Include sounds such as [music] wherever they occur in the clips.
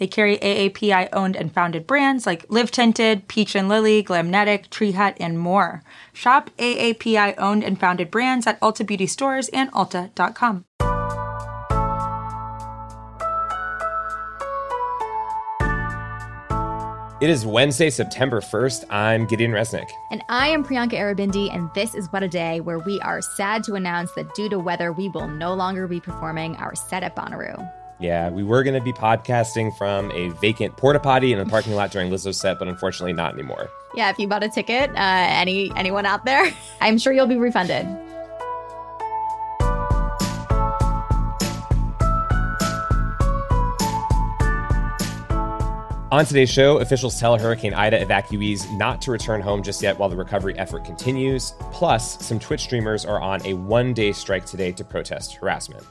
They carry AAPI owned and founded brands like Live Tinted, Peach and Lily, Glamnetic, Tree Hut, and more. Shop AAPI owned and founded brands at Ulta Beauty stores and Ulta.com. It is Wednesday, September 1st. I'm Gideon Resnick. And I am Priyanka Aribindi, and this is What a Day, where we are sad to announce that due to weather, we will no longer be performing our set at Bonnaroo. Yeah, we were going to be podcasting from a vacant porta potty in a parking lot during Lizzo's set, but unfortunately not anymore. Yeah, if you bought a ticket, uh, any anyone out there, [laughs] I'm sure you'll be refunded. On today's show, officials tell Hurricane Ida evacuees not to return home just yet while the recovery effort continues. Plus, some Twitch streamers are on a one day strike today to protest harassment.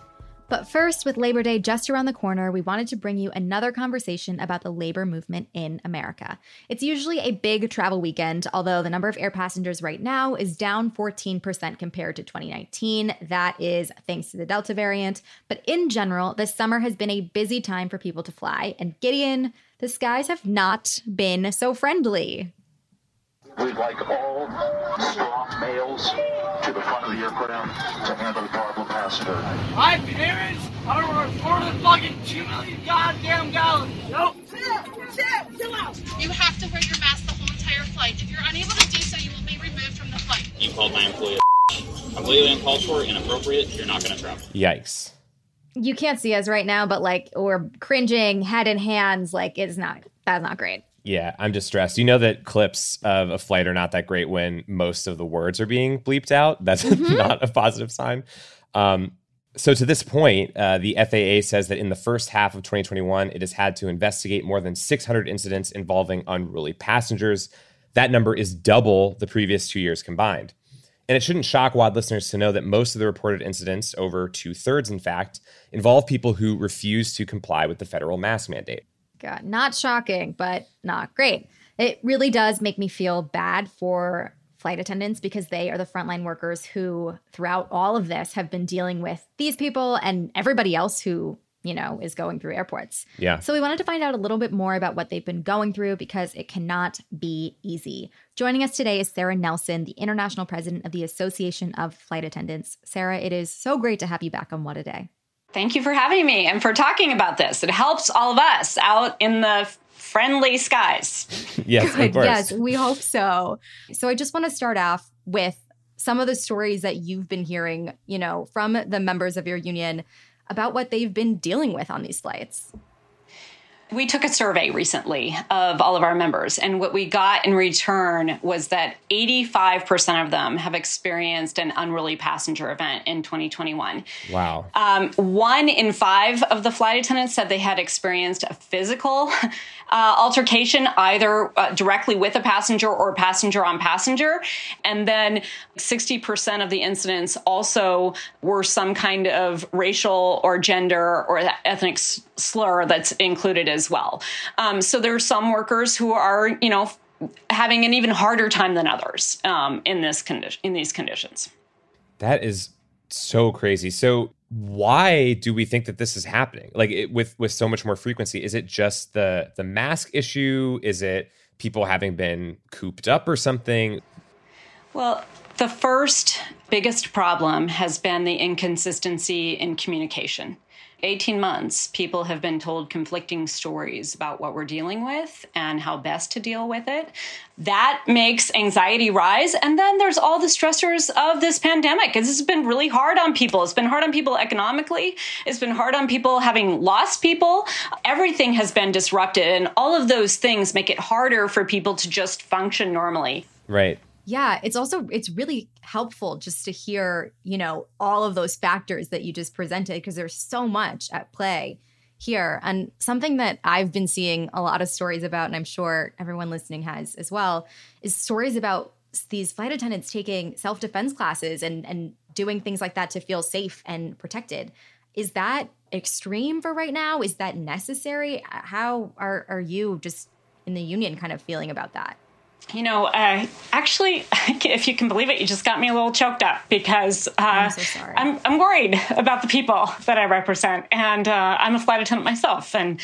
But first, with Labor Day just around the corner, we wanted to bring you another conversation about the labor movement in America. It's usually a big travel weekend, although the number of air passengers right now is down 14% compared to 2019. That is thanks to the Delta variant. But in general, this summer has been a busy time for people to fly. And Gideon, the skies have not been so friendly. We'd like all strong males to the front of the aircraft to handle the problem passenger. My parents are worth more than fucking two million goddamn gallons. Nope. Chill out. You have to wear your mask the whole entire flight. If you're unable to do so, you will be removed from the flight. You called my employee a completely uncalled for, inappropriate. You're not going to travel. Yikes. You can't see us right now, but like we're cringing, head in hands. Like it's not, that's not great. Yeah, I'm distressed. You know that clips of a flight are not that great when most of the words are being bleeped out. That's [laughs] mm-hmm. not a positive sign. Um, so, to this point, uh, the FAA says that in the first half of 2021, it has had to investigate more than 600 incidents involving unruly passengers. That number is double the previous two years combined. And it shouldn't shock WAD listeners to know that most of the reported incidents, over two thirds in fact, involve people who refuse to comply with the federal mask mandate. God, not shocking, but not great. It really does make me feel bad for flight attendants because they are the frontline workers who, throughout all of this, have been dealing with these people and everybody else who, you know, is going through airports. Yeah. So we wanted to find out a little bit more about what they've been going through because it cannot be easy. Joining us today is Sarah Nelson, the international president of the Association of Flight Attendants. Sarah, it is so great to have you back on What a Day. Thank you for having me and for talking about this. It helps all of us out in the friendly skies. [laughs] yes, Good. Yes, we hope so. So I just want to start off with some of the stories that you've been hearing, you know, from the members of your union about what they've been dealing with on these flights. We took a survey recently of all of our members, and what we got in return was that 85% of them have experienced an unruly passenger event in 2021. Wow. Um, one in five of the flight attendants said they had experienced a physical [laughs] uh, altercation, either uh, directly with a passenger or passenger on passenger. And then 60% of the incidents also were some kind of racial or gender or ethnic slur that's included as well. Um, so there are some workers who are, you know, having an even harder time than others um, in this condition in these conditions. That is so crazy. So why do we think that this is happening? Like it, with with so much more frequency? Is it just the the mask issue? Is it people having been cooped up or something? Well, the first biggest problem has been the inconsistency in communication. 18 months, people have been told conflicting stories about what we're dealing with and how best to deal with it. That makes anxiety rise. And then there's all the stressors of this pandemic. This has been really hard on people. It's been hard on people economically. It's been hard on people having lost people. Everything has been disrupted. And all of those things make it harder for people to just function normally. Right yeah it's also it's really helpful just to hear you know all of those factors that you just presented because there's so much at play here and something that i've been seeing a lot of stories about and i'm sure everyone listening has as well is stories about these flight attendants taking self-defense classes and and doing things like that to feel safe and protected. Is that extreme for right now? Is that necessary? How are are you just in the union kind of feeling about that? You know, uh, actually, [laughs] if you can believe it, you just got me a little choked up because uh, I'm, so sorry. I'm, I'm worried about the people that I represent, and uh, I'm a flight attendant myself. And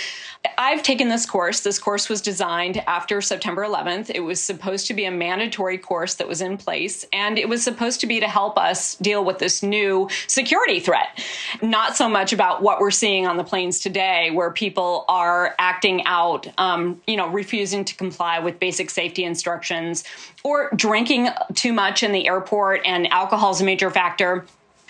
I've taken this course. This course was designed after September 11th. It was supposed to be a mandatory course that was in place, and it was supposed to be to help us deal with this new security threat. Not so much about what we're seeing on the planes today, where people are acting out, um, you know, refusing to comply with basic safety instructions or drinking too much in the airport, and alcohol is a major factor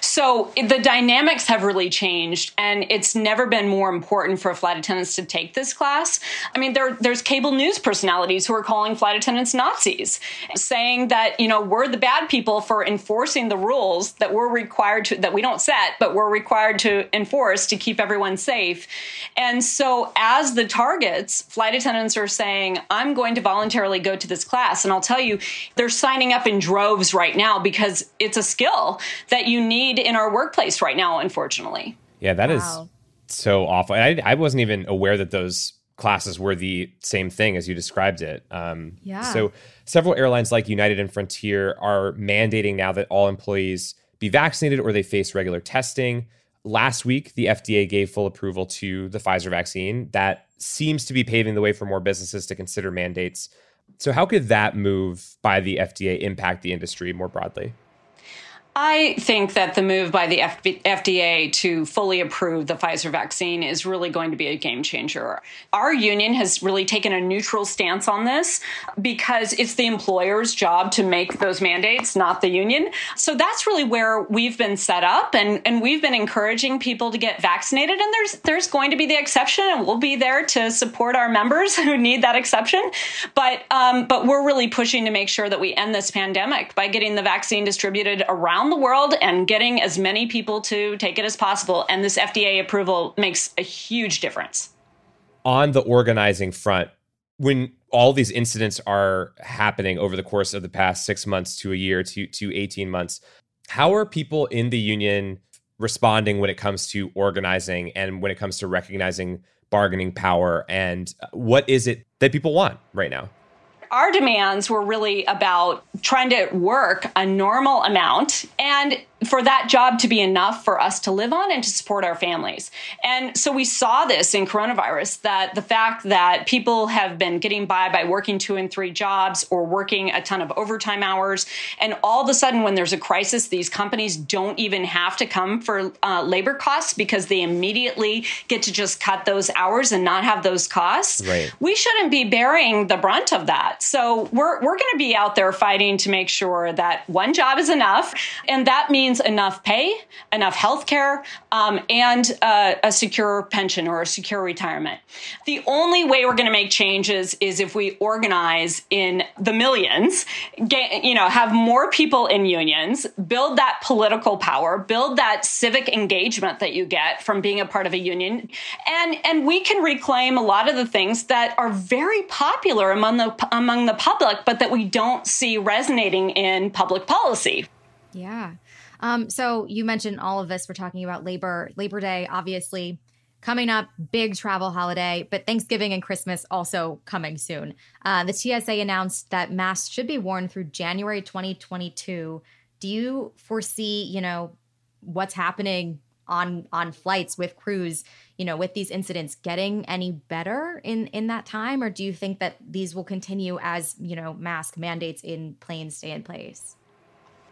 so the dynamics have really changed, and it's never been more important for flight attendants to take this class. I mean, there, there's cable news personalities who are calling flight attendants Nazis, saying that you know we're the bad people for enforcing the rules that we're required to that we don't set, but we're required to enforce to keep everyone safe. And so, as the targets, flight attendants are saying, "I'm going to voluntarily go to this class," and I'll tell you, they're signing up in droves right now because it's a skill that you need need in our workplace right now, unfortunately. Yeah, that wow. is so awful. I, I wasn't even aware that those classes were the same thing as you described it. Um, yeah. So several airlines like United and Frontier are mandating now that all employees be vaccinated or they face regular testing. Last week, the FDA gave full approval to the Pfizer vaccine. That seems to be paving the way for more businesses to consider mandates. So, how could that move by the FDA impact the industry more broadly? I think that the move by the FDA to fully approve the Pfizer vaccine is really going to be a game changer. Our union has really taken a neutral stance on this because it's the employer's job to make those mandates, not the union. So that's really where we've been set up and, and we've been encouraging people to get vaccinated and there's there's going to be the exception and we'll be there to support our members [laughs] who need that exception. But um, but we're really pushing to make sure that we end this pandemic by getting the vaccine distributed around around the world and getting as many people to take it as possible. And this FDA approval makes a huge difference. On the organizing front, when all these incidents are happening over the course of the past six months to a year to, to 18 months, how are people in the union responding when it comes to organizing and when it comes to recognizing bargaining power? And what is it that people want right now? Our demands were really about trying to work a normal amount. And for that job to be enough for us to live on and to support our families. And so we saw this in coronavirus that the fact that people have been getting by by working two and three jobs or working a ton of overtime hours. And all of a sudden, when there's a crisis, these companies don't even have to come for uh, labor costs because they immediately get to just cut those hours and not have those costs. Right. We shouldn't be bearing the brunt of that. So we're, we're going to be out there fighting to make sure that one job is enough. And that means means enough pay, enough health care, um, and uh, a secure pension or a secure retirement. The only way we're going to make changes is if we organize in the millions, get, you know, have more people in unions, build that political power, build that civic engagement that you get from being a part of a union, and and we can reclaim a lot of the things that are very popular among the among the public, but that we don't see resonating in public policy. Yeah. Um, so you mentioned all of this. We're talking about Labor Labor Day, obviously coming up, big travel holiday, but Thanksgiving and Christmas also coming soon. Uh, the TSA announced that masks should be worn through January 2022. Do you foresee, you know, what's happening on on flights with crews, you know, with these incidents getting any better in in that time, or do you think that these will continue as you know mask mandates in planes stay in place?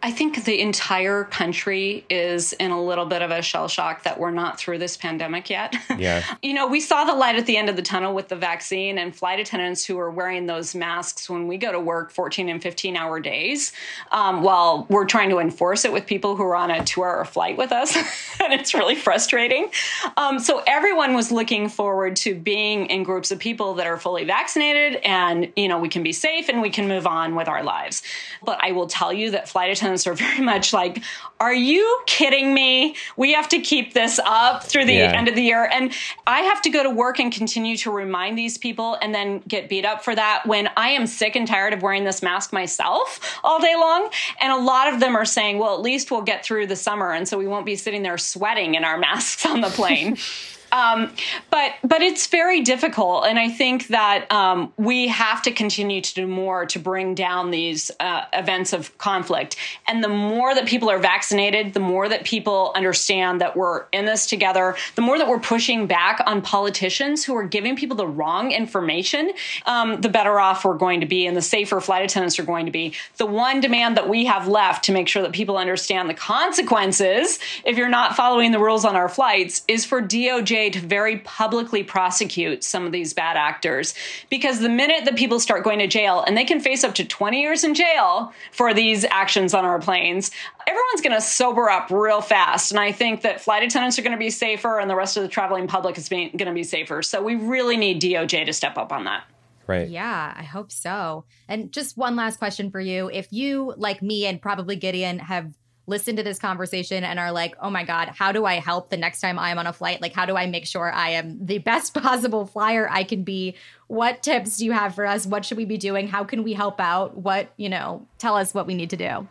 I think the entire country is in a little bit of a shell shock that we're not through this pandemic yet. [laughs] Yeah. you know, we saw the light at the end of the tunnel with the vaccine and flight attendants who are wearing those masks when we go to work 14 and 15 hour days um, while we're trying to enforce it with people who are on a two hour flight with us. [laughs] and it's really frustrating. Um, so everyone was looking forward to being in groups of people that are fully vaccinated and, you know, we can be safe and we can move on with our lives. But I will tell you that flight attendants are [laughs] very much like, Are you kidding me? We have to keep this up through the Yeah. end of the year. And I have to go to work and continue to remind these people and then get beat up for that when I am sick and tired of wearing this mask myself all day long. And a lot of them are saying, Well, at least we'll get through the summer. And so we won't be sitting there sweating in our [laughs] masks on the plane. [laughs] Um, but but it's very difficult, and I think that um, we have to continue to do more to bring down these uh, events of conflict. And the more that people are vaccinated, the more that people understand that we're in this together, the more that we're pushing back on politicians who are giving people the wrong information, um, the better off we're going to be, and the safer flight attendants are going to be. The one demand that we have left to make sure that people understand the consequences if you're not following the rules on our flights is for DOJ to very publicly prosecute some of these bad actors. Because the minute that people start going to jail, and they can face up to 20 years in jail for these actions on our planes, everyone's going to sober up real fast. And I think that flight attendants are going to be safer, and the rest of the traveling public is going to be safer. So we really need DOJ to step up on that. Right. Yeah, I hope so. And just one last question for you. If you, like me and probably Gideon, have listened to this conversation and are like, oh my God, how do I help the next time I'm on a flight? Like, how do I make sure I am the [laughs] best possible flyer I can be? What tips do you have for us? What should we be doing? How can we help out? What, you know, tell us what we need to do.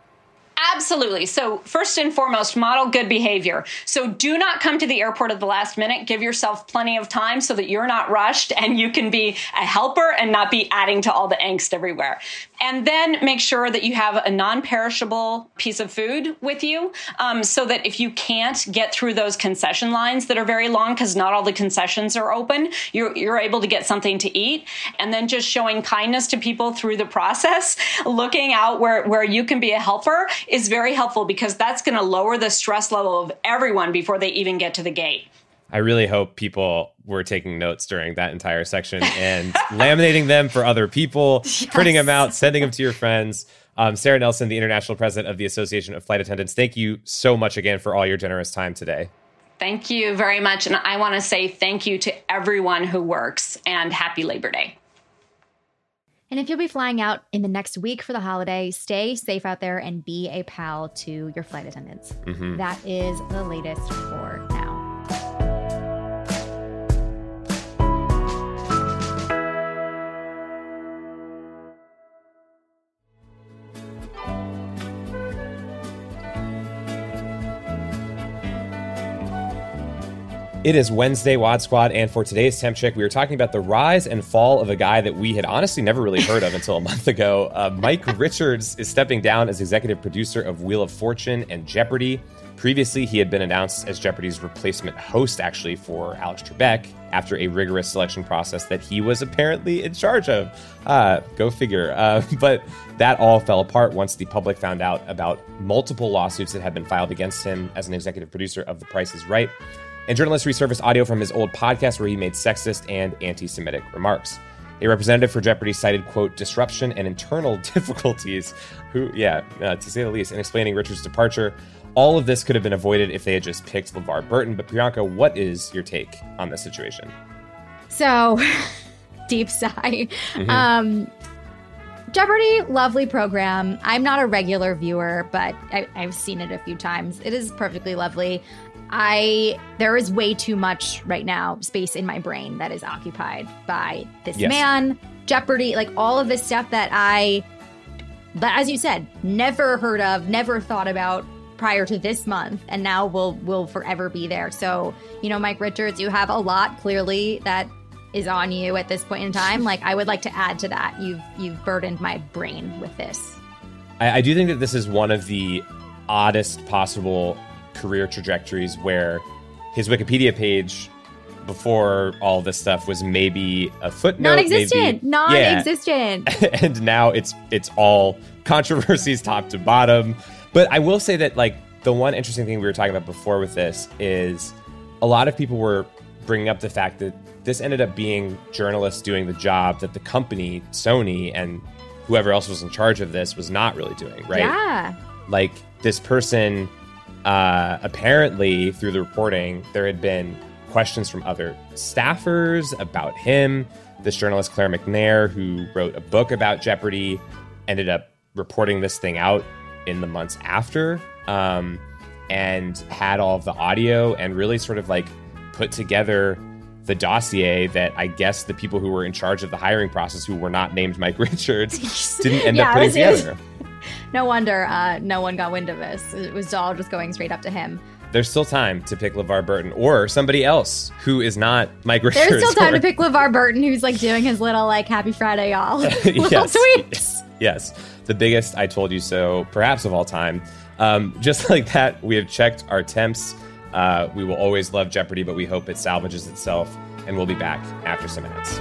Absolutely. So, first and foremost, model good behavior. So, do not come to the airport at the last minute. Give yourself plenty of time so that you're not rushed and you can be a helper and not be adding to all the angst everywhere. And then make sure that you have a non perishable piece of food with you um, so that if you can't get through those concession lines that are very long, because not all the concessions are open, you're, you're able to get something to eat. And then just showing kindness to people through the process, [laughs] looking out where, where you can be a helper is very helpful because that's going to lower the stress level of everyone before they even get to the gate. I really hope people were taking notes during that entire section and [laughs] laminating them for other people, printing them out, sending them to your friends. Um, Sarah Nelson, the international president of the Association of Flight Attendants, thank you so much again for all your generous time today. Thank you very much. And I want to say thank you to everyone who works and happy Labor Day. And if you'll be flying out in the next week for the holiday, stay safe out there and be a pal to your flight attendants. Mm-hmm. That is the latest for It is Wednesday, Wad Squad, and for today's temp check, we are talking about the rise and fall of a guy that we had honestly never really heard of until a month ago. Uh, Mike Richards is stepping down as executive producer of Wheel of Fortune and Jeopardy. Previously, he had been announced as Jeopardy's replacement host, actually, for Alex Trebek after a rigorous selection process that he was apparently in charge of. Uh, go figure. Uh, [laughs] but that all fell apart once the public found out about multiple lawsuits that had been filed against him as an executive producer of The Price is Right. And journalists resurfaced audio from his old podcast where he made sexist and anti Semitic remarks. A representative for Jeopardy cited, quote, disruption and internal [laughs] difficulties, who, yeah, uh, to say the least, in explaining Richard's departure. All of this could have been avoided if they had just picked LeVar Burton. But Priyanka, what is your take on this situation? So, [laughs] deep sigh. Um, Jeopardy, lovely program. I'm not a regular viewer, but I, I've seen it a few times. It is perfectly lovely. I there is way too much right now space in my brain that is occupied by this Yes. man, Jeopardy, like all of this stuff that I, but as you said, never heard of, never thought about prior to this month, and now will will forever be there. So you know, Mike Richards, you have a lot clearly that is on you at this point in time. [laughs] Like I would like to add to that. You've you've burdened my brain with this. I, I do think that this is one of the oddest possible career trajectories where his Wikipedia page before all this stuff was maybe a footnote, Non-existent. maybe- Non-existent. Yeah. [laughs] and now it's it's all controversies [laughs] top to bottom. But I will say that like the one interesting thing we were talking about before with this is a lot of people were bringing up the fact that this ended up being journalists doing the job that the company Sony and whoever else was in charge of this was not really doing, right? Yeah. like this person uh, apparently through the reporting there had been questions from other staffers about him this journalist claire McNear who wrote a book about jeopardy ended up reporting this thing out in the months after um, and had all of the audio and really sort of like put together the dossier that I guess the people who were in charge of the hiring process, who were not named Mike [laughs] Richards, didn't end Yeah, up putting together. No wonder uh, no one got wind of this. It was all just going straight up to him. There's still time to pick LeVar Burton or somebody else who is not Mike Richards. There's still time or- to pick LeVar Burton, who's like doing his little like Happy Friday, y'all [laughs] little Yes. tweets. [laughs] Yes, the biggest I told you so, perhaps of all time. Um, just [laughs] like that, we have checked our temps. Uh, we will always love Jeopardy, but we hope it salvages itself, and we'll be back after some minutes.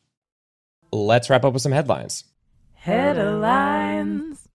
Let's wrap up with some headlines. Headlines.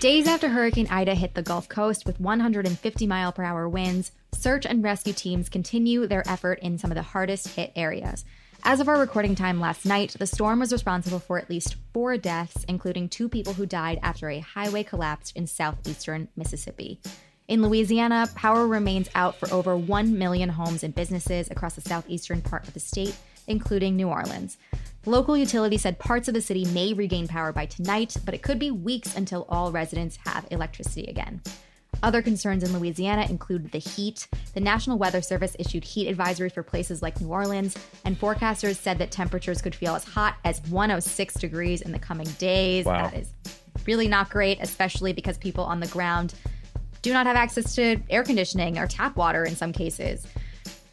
Days after Hurricane Ida hit the Gulf Coast with 150 mile per hour winds, search and rescue teams continue their effort in some of the hardest hit areas. As of our recording time last night, the storm was responsible for at least four deaths, including two people who died after a highway collapsed in southeastern Mississippi. In Louisiana, power remains out for over 1 million homes and businesses across the southeastern part of the state, including New Orleans. The local utility said parts of the city may regain power by tonight, but it could be weeks until all residents have electricity again. Other concerns in Louisiana include the heat. The National Weather Service issued heat advisories for places like New Orleans, and forecasters said that temperatures could feel as hot as 106 degrees in the coming days. Wow. That is really not great, especially because people on the ground do not have access to air conditioning or tap water in some cases.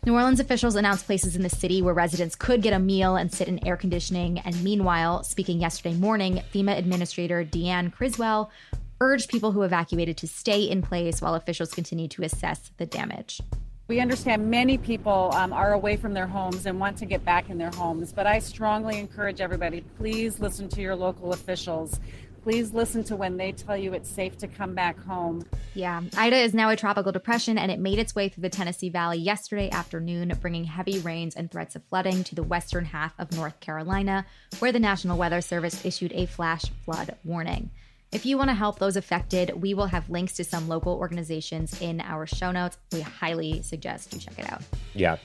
New Orleans officials announced places in the city where residents could get a meal and sit in air conditioning. And meanwhile, speaking yesterday morning, FEMA Administrator Deanne Criswell urged people who evacuated to stay in place while officials continue to assess the damage. We understand many people um, are away from their homes and want to get back in their homes, but I strongly encourage everybody please listen to your local officials. Please listen to when they tell you it's safe to come back home. Yeah, Ida is now a tropical depression and it made its way through the Tennessee Valley yesterday afternoon, bringing heavy rains and threats of flooding to the western half of North Carolina, where the National Weather Service issued a flash flood warning. If you want to help those affected, we will have links to some local organizations in our show notes. We highly suggest you check it out. Yeah.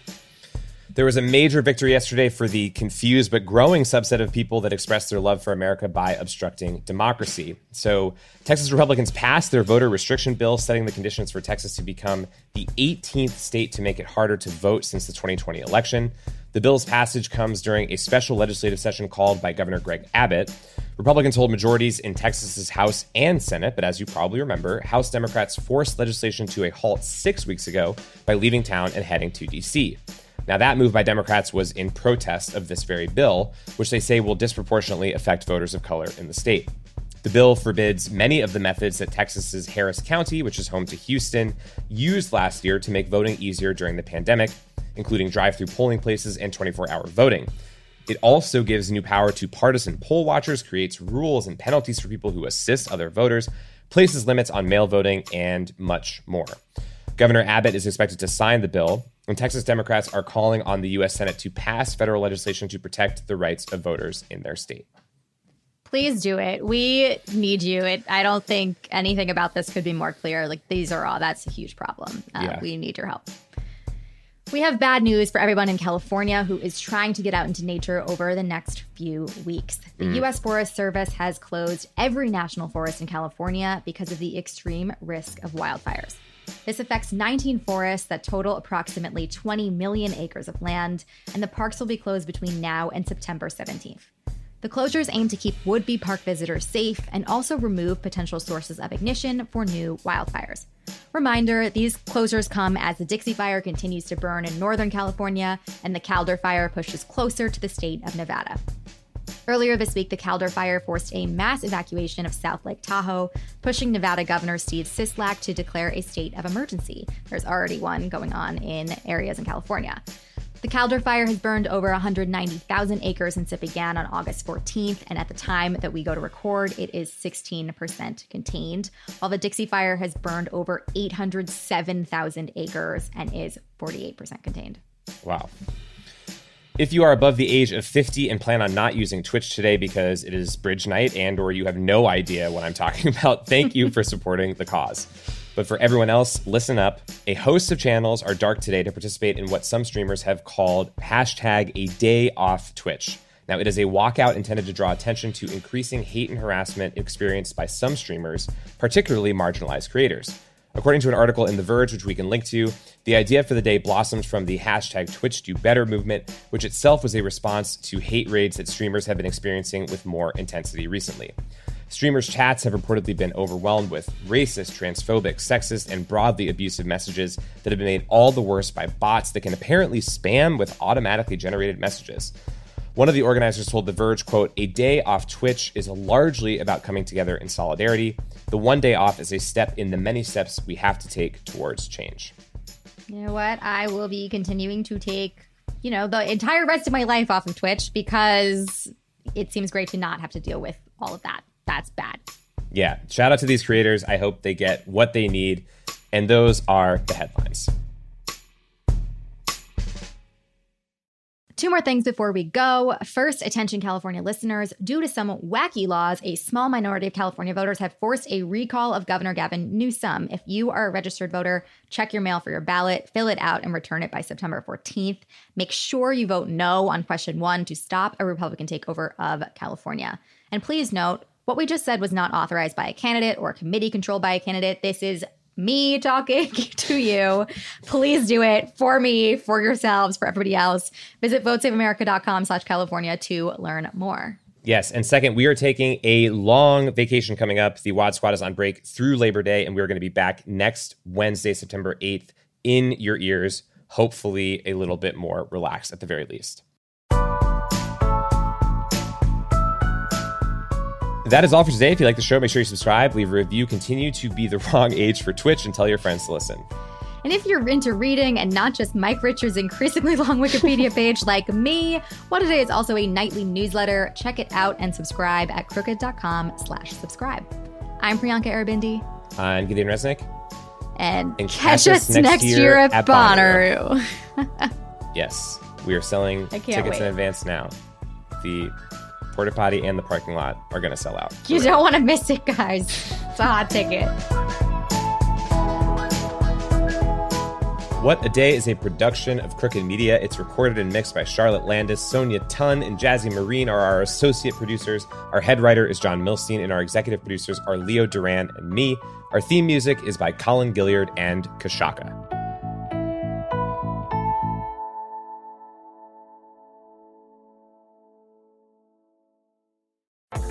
There was a major victory yesterday for the confused but growing subset of people that expressed their love for America by obstructing democracy. So, Texas Republicans passed their voter restriction bill, setting the conditions for Texas to become the 18th state to make it harder to vote since the 2020 election. The bill's passage comes during a special legislative session called by Governor Greg Abbott. Republicans hold majorities in Texas's House and Senate, but as you probably remember, House Democrats forced legislation to a halt six weeks ago by leaving town and heading to D.C. Now, that move by Democrats was in protest of this very bill, which they say will disproportionately affect voters of color in the state. The bill forbids many of the methods that Texas's Harris County, which is home to Houston, used last year to make voting easier during the pandemic, including drive through polling places and 24 hour voting. It also gives new power to partisan poll watchers, creates rules and penalties for people who assist other voters, places limits on mail voting, and much more. Governor Abbott is expected to sign the bill, and Texas Democrats are calling on the U.S. Senate to pass federal legislation to protect the rights of voters in their state. Please do it. We need you. It, I don't think anything about this could be more clear. Like, these are all, that's a huge problem. Uh, Yeah. We need your help. We have bad news for everyone in California who is trying to get out into nature over the next few weeks. The Mm. U.S. Forest Service has closed every national forest in California because of the extreme risk of wildfires. This affects 19 forests that total approximately 20 million acres of land, and the parks will be closed between now and September 17th. The closures aim to keep would be park visitors safe and also remove potential sources of ignition for new wildfires. Reminder these closures come as the Dixie Fire continues to burn in Northern California and the Caldor Fire pushes closer to the state of Nevada. Earlier this week, the Caldor Fire forced a mass evacuation of South Lake Tahoe, pushing Nevada Governor Steve Sisolak to declare a state of emergency. There's already one going on in areas in California. The Caldor Fire has burned over 190,000 acres since it began on August 14th, and at the time that we go to record, it is 16% contained, while the Dixie Fire has burned over 807,000 acres and is 48% contained. Wow. If you are above the age of 50 and plan on not using Twitch today because it is bridge night and or you have no idea what I'm talking [laughs] about, thank you for supporting the cause. But for everyone else, listen up. A host of channels are dark today to participate in what some streamers have called hashtag a day off Twitch. Now, it is a walkout intended to draw attention to increasing hate and harassment experienced by some streamers, particularly marginalized creators. According to an article in The Verge, which we can link to, the idea for the day blossoms from the hashtag Twitch Do Better movement, which itself was a response to hate raids that streamers have been experiencing with more intensity recently. Streamers' chats have reportedly been overwhelmed with racist, transphobic, sexist, and broadly abusive messages that have been made all the worse by bots that can apparently spam with automatically generated messages. One of the organizers told The Verge, quote, a day off Twitch is largely about coming together in solidarity. The one day off is a step in the many steps we have to take towards change. You know what? I will be continuing to take, you know, the entire rest of my life off of Twitch because it seems great to not have to deal with all of that. That's bad. Yeah, shout out to these creators. I hope they get what they need. And those are the headlines. Two more things before we go. First, attention California listeners. Due to some wacky laws, a small minority of California voters have forced a recall of Governor Gavin Newsom. If you are a registered voter, check your mail for your ballot, fill it out, and return it by September 14th. Make sure you vote no on question one to stop a Republican takeover of California. And please note, what we just said was not authorized by a candidate or a committee controlled by a candidate. This is me talking [laughs] to you. Please do it for me, for yourselves, for everybody else. Visit votesaveamerica.com slash California to learn more. Yes. And second, we are taking a long vacation coming up. The WAD Squad is on break through Labor Day, and we're going to be back next Wednesday, September 8th, in your ears, hopefully a little bit more relaxed at the very least. That is all for today. If you like the show, make sure you subscribe, leave a review, continue to be the [laughs] wrong age for Twitch, and tell your friends to listen. And if you're into reading and not just Mike Richards' increasingly [laughs] long Wikipedia page like me, What A Day is also a nightly newsletter. Check it out and subscribe at crooked.com slash subscribe. I'm Priyanka Aribindi. I'm Gideon Resnick. And, And catch, us next year, at, Bonnaroo. [laughs] Yes, we are selling tickets in advance now. The porta potty and the parking lot are going to sell out. you don't want to miss it, guys. It's a hot ticket. What a Day is a production of Crooked Media. It's recorded and mixed by Charlotte Landis. Sonia Tun and Jazzy Marine are our associate producers. Our head writer is Jon Millstein, and our executive producers are Leo Duran and me. Our theme music is by Colin Gilliard and Kashaka.